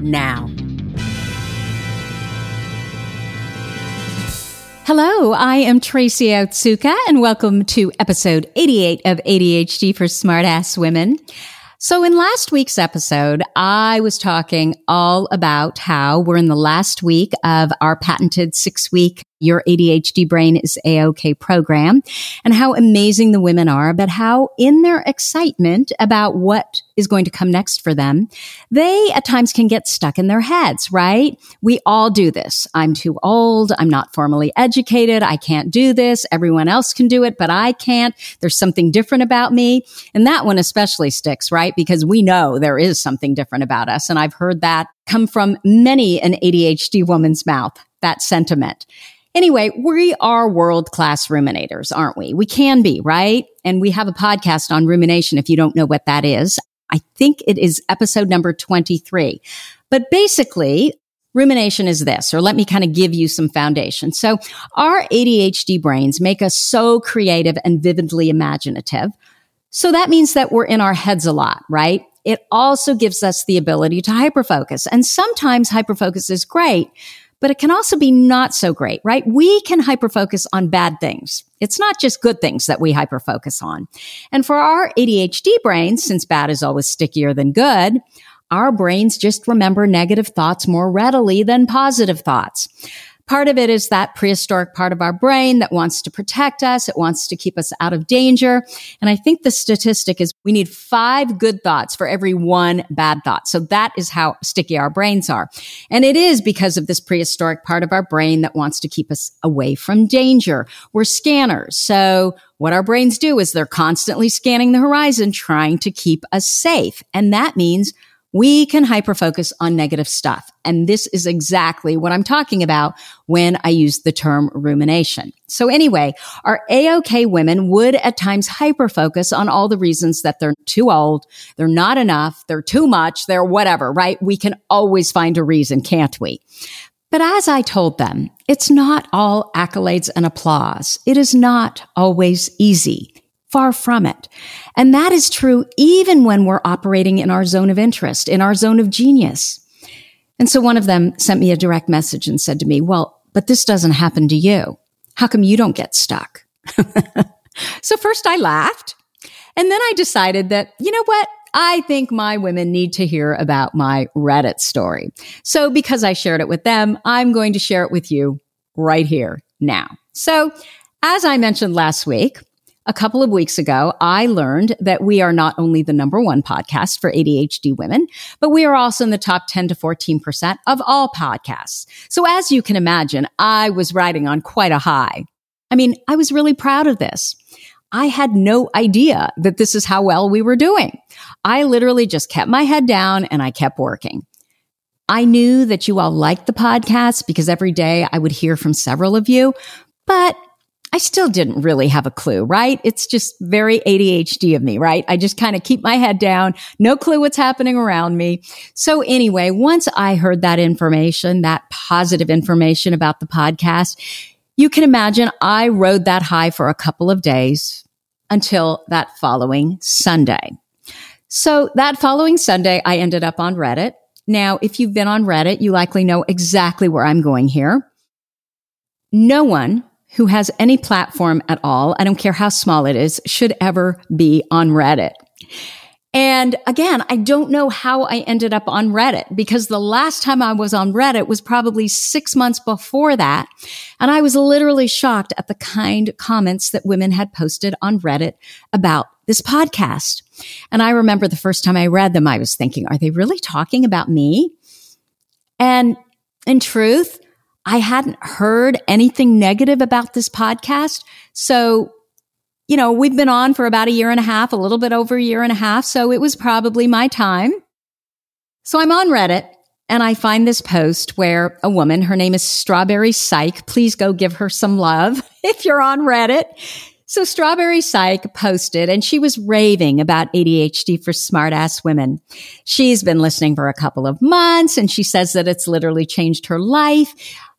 now. Hello, I am Tracy Otsuka, and welcome to episode 88 of ADHD for Smartass Women. So in last week's episode, I was talking all about how we're in the last week of our patented six week your ADHD brain is a-okay program and how amazing the women are, but how in their excitement about what is going to come next for them, they at times can get stuck in their heads, right? We all do this. I'm too old. I'm not formally educated. I can't do this. Everyone else can do it, but I can't. There's something different about me. And that one especially sticks, right? Because we know there is something different about us. And I've heard that come from many an ADHD woman's mouth, that sentiment. Anyway, we are world class ruminators, aren't we? We can be, right? And we have a podcast on rumination if you don't know what that is. I think it is episode number 23. But basically, rumination is this, or let me kind of give you some foundation. So our ADHD brains make us so creative and vividly imaginative. So that means that we're in our heads a lot, right? It also gives us the ability to hyperfocus. And sometimes hyperfocus is great but it can also be not so great, right? We can hyperfocus on bad things. It's not just good things that we hyperfocus on. And for our ADHD brains, since bad is always stickier than good, our brains just remember negative thoughts more readily than positive thoughts. Part of it is that prehistoric part of our brain that wants to protect us. It wants to keep us out of danger. And I think the statistic is we need five good thoughts for every one bad thought. So that is how sticky our brains are. And it is because of this prehistoric part of our brain that wants to keep us away from danger. We're scanners. So what our brains do is they're constantly scanning the horizon, trying to keep us safe. And that means we can hyperfocus on negative stuff. And this is exactly what I'm talking about when I use the term rumination. So anyway, our AOK women would at times hyperfocus on all the reasons that they're too old, they're not enough, they're too much, they're whatever, right? We can always find a reason, can't we? But as I told them, it's not all accolades and applause. It is not always easy. Far from it. And that is true even when we're operating in our zone of interest, in our zone of genius. And so one of them sent me a direct message and said to me, well, but this doesn't happen to you. How come you don't get stuck? so first I laughed and then I decided that, you know what? I think my women need to hear about my Reddit story. So because I shared it with them, I'm going to share it with you right here now. So as I mentioned last week, a couple of weeks ago, I learned that we are not only the number one podcast for ADHD women, but we are also in the top 10 to 14% of all podcasts. So as you can imagine, I was riding on quite a high. I mean, I was really proud of this. I had no idea that this is how well we were doing. I literally just kept my head down and I kept working. I knew that you all liked the podcast because every day I would hear from several of you, but I still didn't really have a clue, right? It's just very ADHD of me, right? I just kind of keep my head down, no clue what's happening around me. So anyway, once I heard that information, that positive information about the podcast, you can imagine I rode that high for a couple of days until that following Sunday. So that following Sunday, I ended up on Reddit. Now, if you've been on Reddit, you likely know exactly where I'm going here. No one who has any platform at all, I don't care how small it is, should ever be on Reddit. And again, I don't know how I ended up on Reddit because the last time I was on Reddit was probably six months before that. And I was literally shocked at the kind comments that women had posted on Reddit about this podcast. And I remember the first time I read them, I was thinking, are they really talking about me? And in truth, I hadn't heard anything negative about this podcast. So, you know, we've been on for about a year and a half, a little bit over a year and a half. So it was probably my time. So I'm on Reddit and I find this post where a woman, her name is Strawberry Psych. Please go give her some love if you're on Reddit. So Strawberry Psych posted and she was raving about ADHD for smartass women. She's been listening for a couple of months and she says that it's literally changed her life.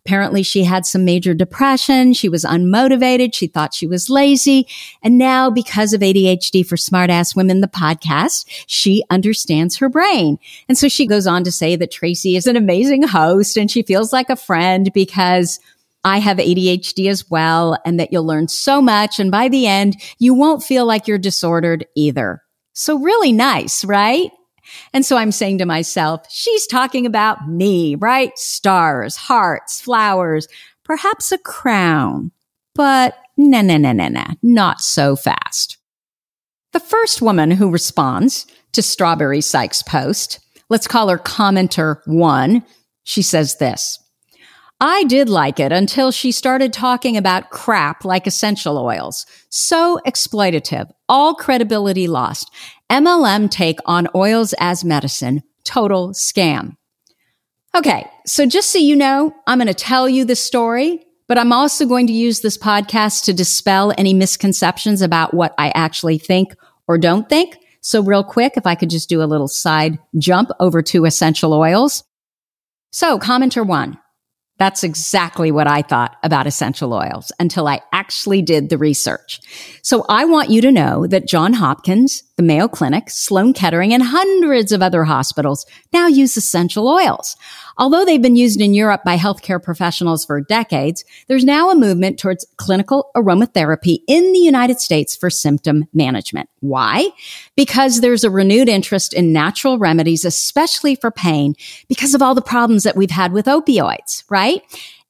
Apparently she had some major depression. She was unmotivated. She thought she was lazy. And now because of ADHD for smartass women, the podcast, she understands her brain. And so she goes on to say that Tracy is an amazing host and she feels like a friend because I have ADHD as well and that you'll learn so much. And by the end, you won't feel like you're disordered either. So really nice, right? And so I'm saying to myself, she's talking about me, right? Stars, hearts, flowers, perhaps a crown. But no, no, no, no, no, not so fast. The first woman who responds to Strawberry Psych's post, let's call her commenter one, she says this. I did like it until she started talking about crap like essential oils. So exploitative, all credibility lost. MLM take on oils as medicine, total scam. Okay, so just so you know, I'm going to tell you the story, but I'm also going to use this podcast to dispel any misconceptions about what I actually think or don't think. So real quick, if I could just do a little side jump over to essential oils. So commenter one, that's exactly what I thought about essential oils until I actually did the research. So I want you to know that John Hopkins, the Mayo Clinic, Sloan Kettering, and hundreds of other hospitals now use essential oils. Although they've been used in Europe by healthcare professionals for decades, there's now a movement towards clinical aromatherapy in the United States for symptom management. Why? Because there's a renewed interest in natural remedies, especially for pain, because of all the problems that we've had with opioids, right?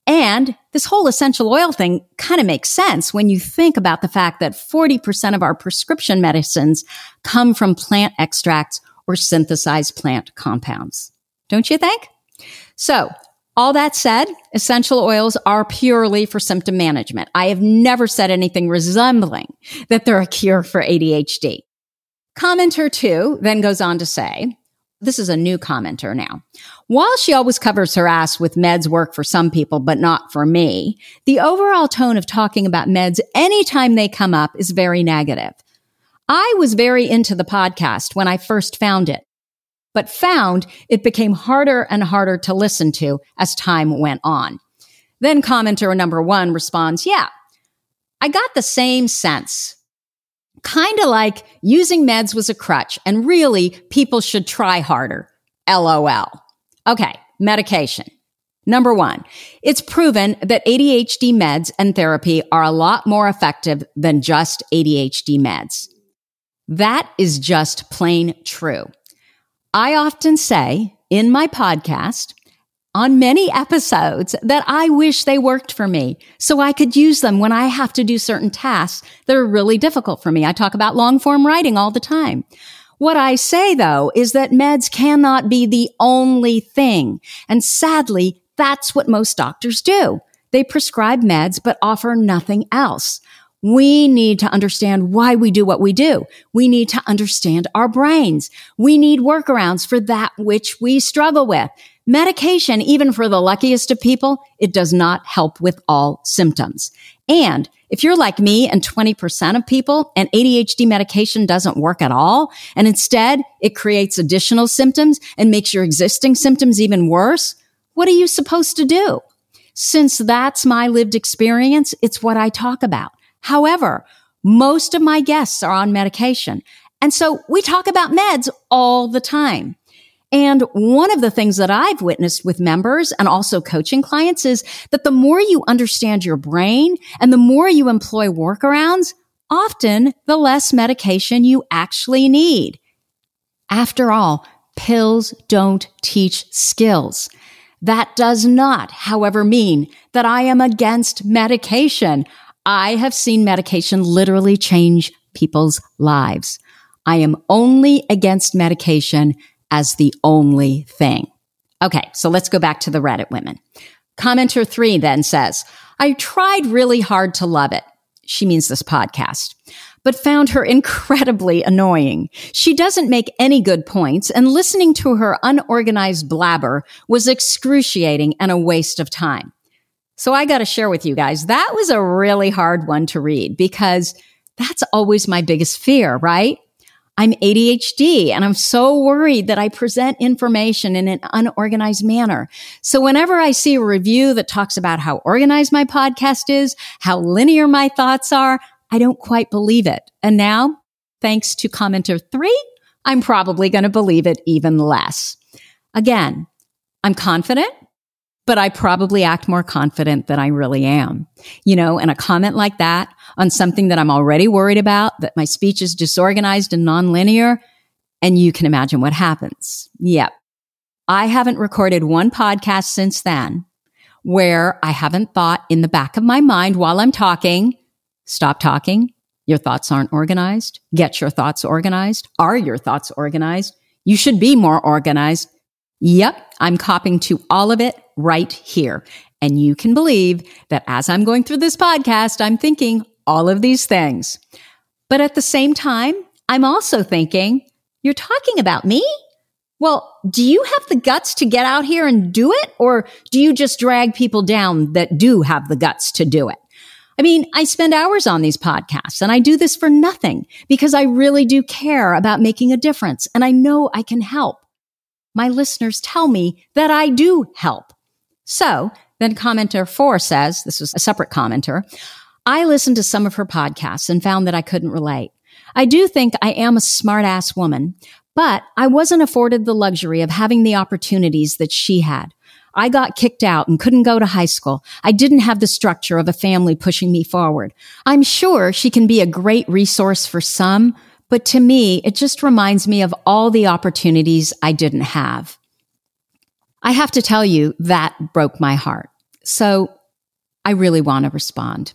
And this whole essential oil thing kind of makes sense when you think about the fact that 40% of our prescription medicines come from plant extracts or synthesized plant compounds. Don't you think? So all that said, essential oils are purely for symptom management. I have never said anything resembling that they're a cure for ADHD. Commenter two then goes on to say, this is a new commenter now. While she always covers her ass with meds work for some people, but not for me, the overall tone of talking about meds anytime they come up is very negative. I was very into the podcast when I first found it but found it became harder and harder to listen to as time went on. Then commenter number one responds, yeah, I got the same sense. Kind of like using meds was a crutch and really people should try harder. LOL. Okay. Medication. Number one, it's proven that ADHD meds and therapy are a lot more effective than just ADHD meds. That is just plain true. I often say in my podcast on many episodes that I wish they worked for me so I could use them when I have to do certain tasks that are really difficult for me. I talk about long form writing all the time. What I say though is that meds cannot be the only thing. And sadly, that's what most doctors do. They prescribe meds, but offer nothing else. We need to understand why we do what we do. We need to understand our brains. We need workarounds for that which we struggle with. Medication, even for the luckiest of people, it does not help with all symptoms. And if you're like me and 20% of people and ADHD medication doesn't work at all, and instead it creates additional symptoms and makes your existing symptoms even worse, what are you supposed to do? Since that's my lived experience, it's what I talk about. However, most of my guests are on medication. And so we talk about meds all the time. And one of the things that I've witnessed with members and also coaching clients is that the more you understand your brain and the more you employ workarounds, often the less medication you actually need. After all, pills don't teach skills. That does not, however, mean that I am against medication. I have seen medication literally change people's lives. I am only against medication as the only thing. Okay, so let's go back to the Reddit women. Commenter three then says, I tried really hard to love it. She means this podcast, but found her incredibly annoying. She doesn't make any good points, and listening to her unorganized blabber was excruciating and a waste of time. So I got to share with you guys, that was a really hard one to read because that's always my biggest fear, right? I'm ADHD and I'm so worried that I present information in an unorganized manner. So whenever I see a review that talks about how organized my podcast is, how linear my thoughts are, I don't quite believe it. And now, thanks to commenter three, I'm probably going to believe it even less. Again, I'm confident but I probably act more confident than I really am. You know, and a comment like that on something that I'm already worried about, that my speech is disorganized and nonlinear, and you can imagine what happens. Yep. I haven't recorded one podcast since then where I haven't thought in the back of my mind while I'm talking, stop talking. Your thoughts aren't organized. Get your thoughts organized. Are your thoughts organized? You should be more organized. Yep. I'm copying to all of it right here. And you can believe that as I'm going through this podcast, I'm thinking all of these things. But at the same time, I'm also thinking, you're talking about me? Well, do you have the guts to get out here and do it? Or do you just drag people down that do have the guts to do it? I mean, I spend hours on these podcasts and I do this for nothing because I really do care about making a difference and I know I can help. My listeners tell me that I do help. So then commenter four says, this was a separate commenter. I listened to some of her podcasts and found that I couldn't relate. I do think I am a smart ass woman, but I wasn't afforded the luxury of having the opportunities that she had. I got kicked out and couldn't go to high school. I didn't have the structure of a family pushing me forward. I'm sure she can be a great resource for some, but to me, it just reminds me of all the opportunities I didn't have. I have to tell you, that broke my heart. So I really want to respond.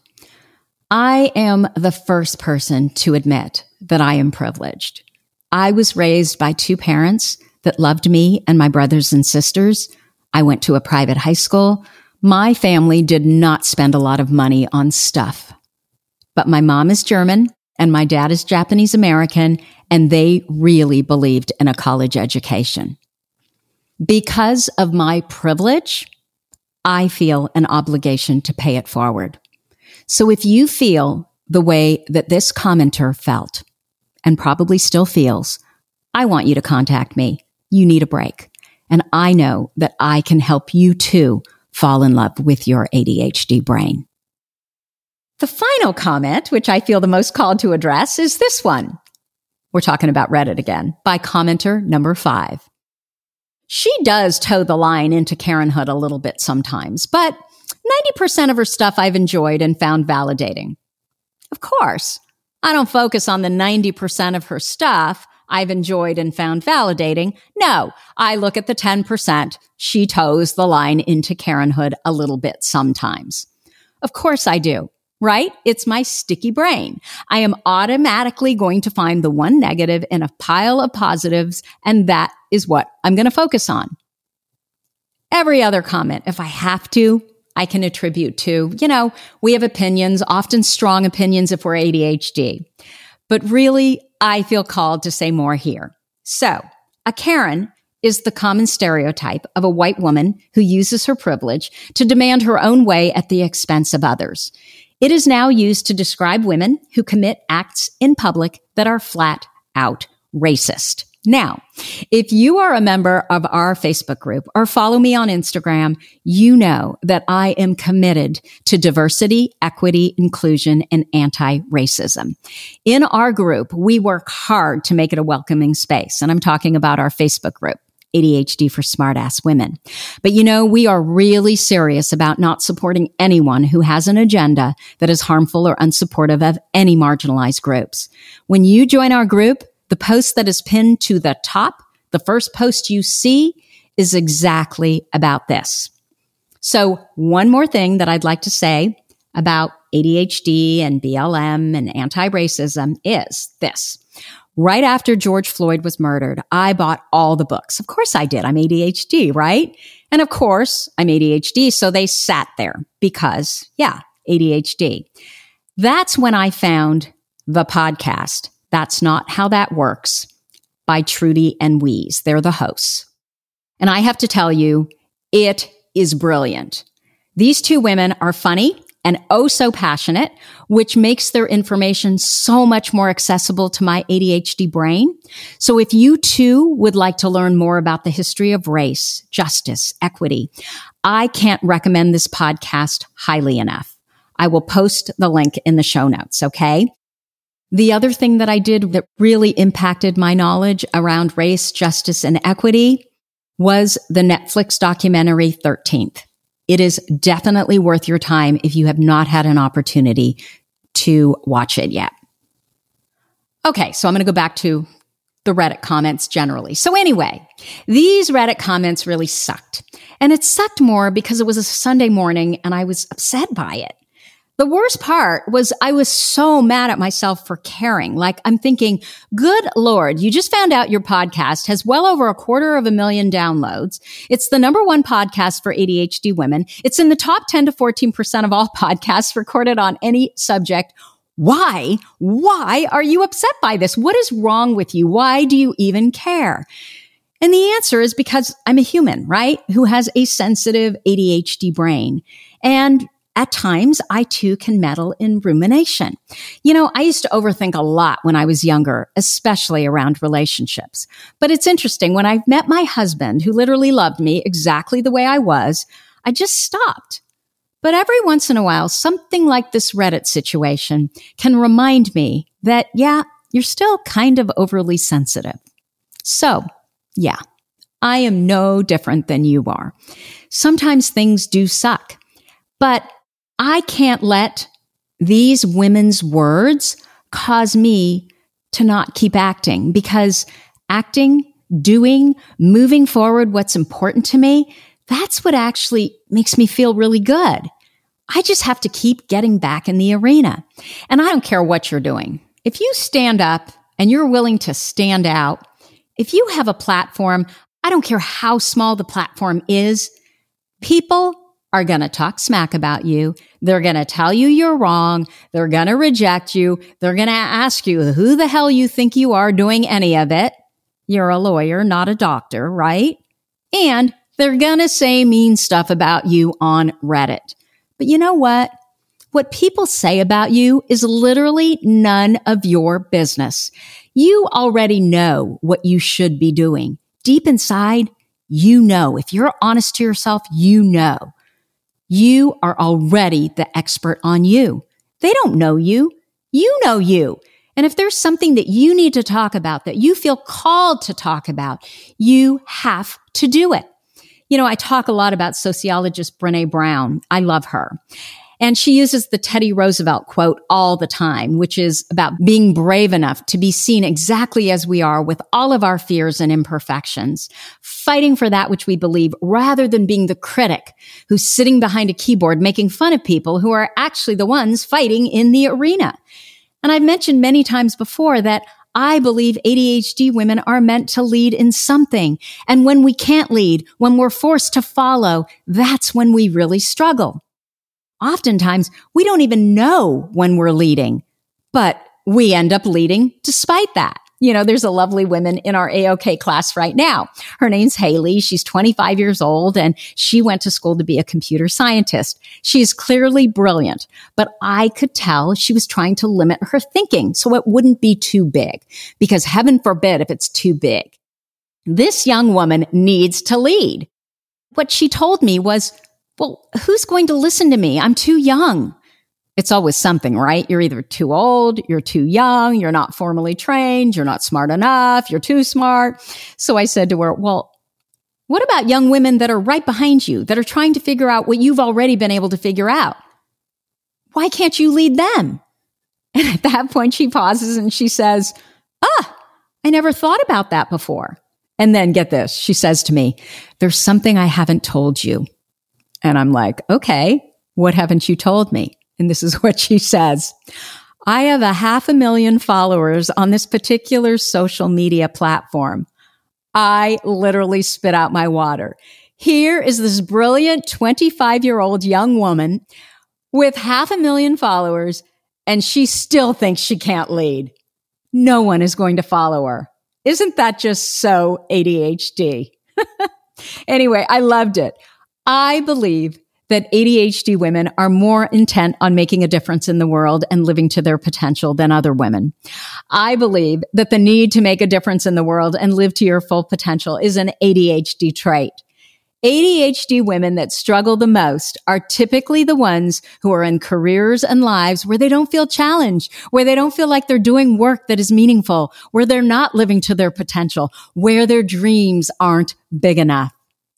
I am the first person to admit that I am privileged. I was raised by two parents that loved me and my brothers and sisters. I went to a private high school. My family did not spend a lot of money on stuff. But my mom is German and my dad is Japanese American, and they really believed in a college education. Because of my privilege, I feel an obligation to pay it forward. So if you feel the way that this commenter felt and probably still feels, I want you to contact me. You need a break. And I know that I can help you too fall in love with your ADHD brain. The final comment, which I feel the most called to address, is this one. We're talking about Reddit again by commenter number five. She does toe the line into Karenhood a little bit sometimes, but 90% of her stuff I've enjoyed and found validating. Of course, I don't focus on the 90% of her stuff I've enjoyed and found validating. No, I look at the 10%. She toes the line into Karenhood a little bit sometimes. Of course I do right? It's my sticky brain. I am automatically going to find the one negative in a pile of positives, and that is what I'm going to focus on. Every other comment, if I have to, I can attribute to, you know, we have opinions, often strong opinions if we're ADHD. But really, I feel called to say more here. So, a Karen is the common stereotype of a white woman who uses her privilege to demand her own way at the expense of others. It is now used to describe women who commit acts in public that are flat out racist. Now, if you are a member of our Facebook group or follow me on Instagram, you know that I am committed to diversity, equity, inclusion, and anti-racism. In our group, we work hard to make it a welcoming space. And I'm talking about our Facebook group. ADHD for smartass women. But you know, we are really serious about not supporting anyone who has an agenda that is harmful or unsupportive of any marginalized groups. When you join our group, the post that is pinned to the top, the first post you see is exactly about this. So one more thing that I'd like to say about ADHD and BLM and anti-racism is this. Right after George Floyd was murdered, I bought all the books. Of course I did. I'm ADHD, right? And of course I'm ADHD. So they sat there because yeah, ADHD. That's when I found the podcast that's Not How That Works by Trudi and Wease. They're the hosts. And I have to tell you, it is brilliant. These two women are funny and oh so passionate, which makes their information so much more accessible to my ADHD brain. So if you too would like to learn more about the history of race, justice, equity, I can't recommend this podcast highly enough. I will post the link in the show notes. Okay. The other thing that I did that really impacted my knowledge around race, justice, and equity was the Netflix documentary 13th. It is definitely worth your time if you have not had an opportunity to watch it yet. Okay, so I'm going to go back to the Reddit comments generally. So anyway, these Reddit comments really sucked. And it sucked more because it was a Sunday morning and I was upset by it. The worst part was I was so mad at myself for caring. Like I'm thinking, good Lord, you just found out your podcast has well over a quarter of a million downloads. It's the number one podcast for ADHD women. It's in the top 10 to 14% of all podcasts recorded on any subject. Why? Why are you upset by this? What is wrong with you? Why do you even care? And the answer is because I'm a human, right? Who has a sensitive ADHD brain. And at times, I too can meddle in rumination. You know, I used to overthink a lot when I was younger, especially around relationships. But it's interesting, when I met my husband, who literally loved me exactly the way I was, I just stopped. But every once in a while, something like this Reddit situation can remind me that, yeah, you're still kind of overly sensitive. So, yeah, I am no different than you are. Sometimes things do suck, but I can't let these women's words cause me to not keep acting because acting, doing, moving forward what's important to me, that's what actually makes me feel really good. I just have to keep getting back in the arena. And I don't care what you're doing. If you stand up and you're willing to stand out, if you have a platform, I don't care how small the platform is, people are going to talk smack about you. They're going to tell you you're wrong. They're going to reject you. They're going to ask you who the hell you think you are doing any of it. You're a lawyer, not a doctor, right? And they're going to say mean stuff about you on Reddit. But you know what? What people say about you is literally none of your business. You already know what you should be doing. Deep inside, you know. If you're honest to yourself, you know. You are already the expert on you. They don't know you. You know you. And if there's something that you need to talk about that you feel called to talk about, you have to do it. You know, I talk a lot about sociologist Brene Brown. I love her. And she uses the Teddy Roosevelt quote all the time, which is about being brave enough to be seen exactly as we are with all of our fears and imperfections, fighting for that which we believe rather than being the critic who's sitting behind a keyboard making fun of people who are actually the ones fighting in the arena. And I've mentioned many times before that I believe ADHD women are meant to lead in something. And when we can't lead, when we're forced to follow, that's when we really struggle. Oftentimes, we don't even know when we're leading, but we end up leading despite that. You know, there's a lovely woman in our AOK class right now. Her name's Haley. She's 25 years old and she went to school to be a computer scientist. She is clearly brilliant, but I could tell she was trying to limit her thinking so it wouldn't be too big because heaven forbid if it's too big. This young woman needs to lead. What she told me was, well, who's going to listen to me? I'm too young it's always something, right? You're either too old, you're too young, you're not formally trained, you're not smart enough, you're too smart. So I said to her, well, what about young women that are right behind you, that are trying to figure out what you've already been able to figure out? Why can't you lead them? And at that point, she pauses and she says, Ah, I never thought about that before. And then get this, she says to me, There's something I haven't told you. And I'm like, Okay, what haven't you told me? And this is what she says. I have a half a million followers on this particular social media platform. I literally spit out my water. Here is this brilliant 25 year old young woman with half a million followers, and she still thinks she can't lead. No one is going to follow her. Isn't that just so ADHD? anyway, I loved it. I believe that ADHD women are more intent on making a difference in the world and living to their potential than other women. I believe that the need to make a difference in the world and live to your full potential is an ADHD trait. ADHD women that struggle the most are typically the ones who are in careers and lives where they don't feel challenged, where they don't feel like they're doing work that is meaningful, where they're not living to their potential, where their dreams aren't big enough.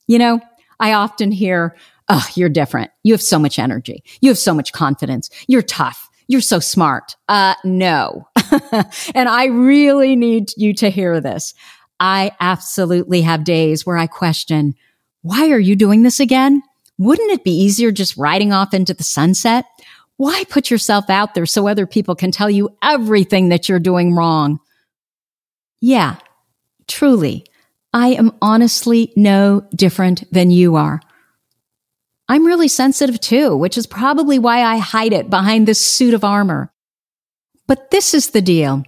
You know, I often hear oh, you're different. You have so much energy. You have so much confidence. You're tough. You're so smart. Uh, no. and I really need you to hear this. I absolutely have days where I question, why are you doing this again? Wouldn't it be easier just riding off into the sunset? Why put yourself out there so other people can tell you everything that you're doing wrong? Yeah, truly, I am honestly no different than you are. I'm really sensitive too, which is probably why I hide it behind this suit of armor. But this is the deal.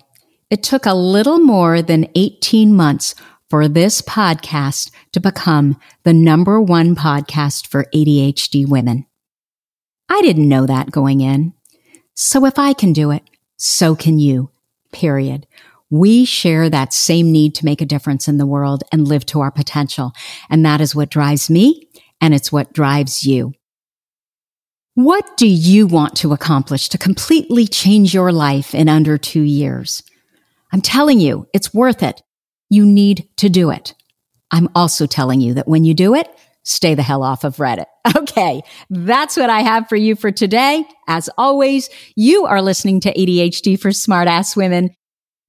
It took a little more than 18 months for this podcast to become the number one podcast for ADHD women. I didn't know that going in. So if I can do it, so can you. Period. We share that same need to make a difference in the world and live to our potential. And that is what drives me and it's what drives you. What do you want to accomplish to completely change your life in under two years? I'm telling you, it's worth it. You need to do it. I'm also telling you that when you do it, stay the hell off of Reddit. Okay. That's what I have for you for today. As always, you are listening to ADHD for smartass women.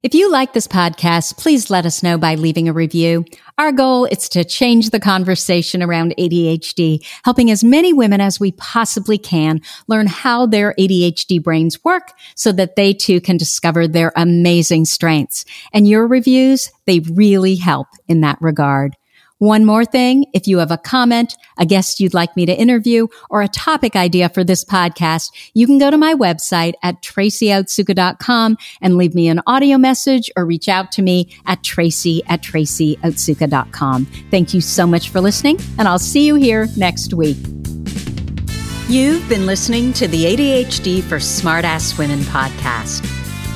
If you like this podcast, please let us know by leaving a review. Our goal is to change the conversation around ADHD, helping as many women as we possibly can learn how their ADHD brains work so that they too can discover their amazing strengths. And your reviews, they really help in that regard. One more thing, if you have a comment, a guest you'd like me to interview, or a topic idea for this podcast, you can go to my website at tracyotsuka.com and leave me an audio message or reach out to me at tracy at tracyotsuka.com. Thank you so much for listening, and I'll see you here next week. You've been listening to the ADHD for Smartass Women podcast.